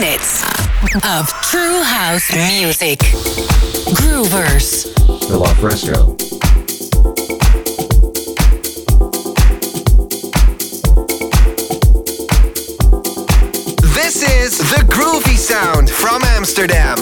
minutes of true house music. Groovers. The La Fresco. This is the groovy sound from Amsterdam.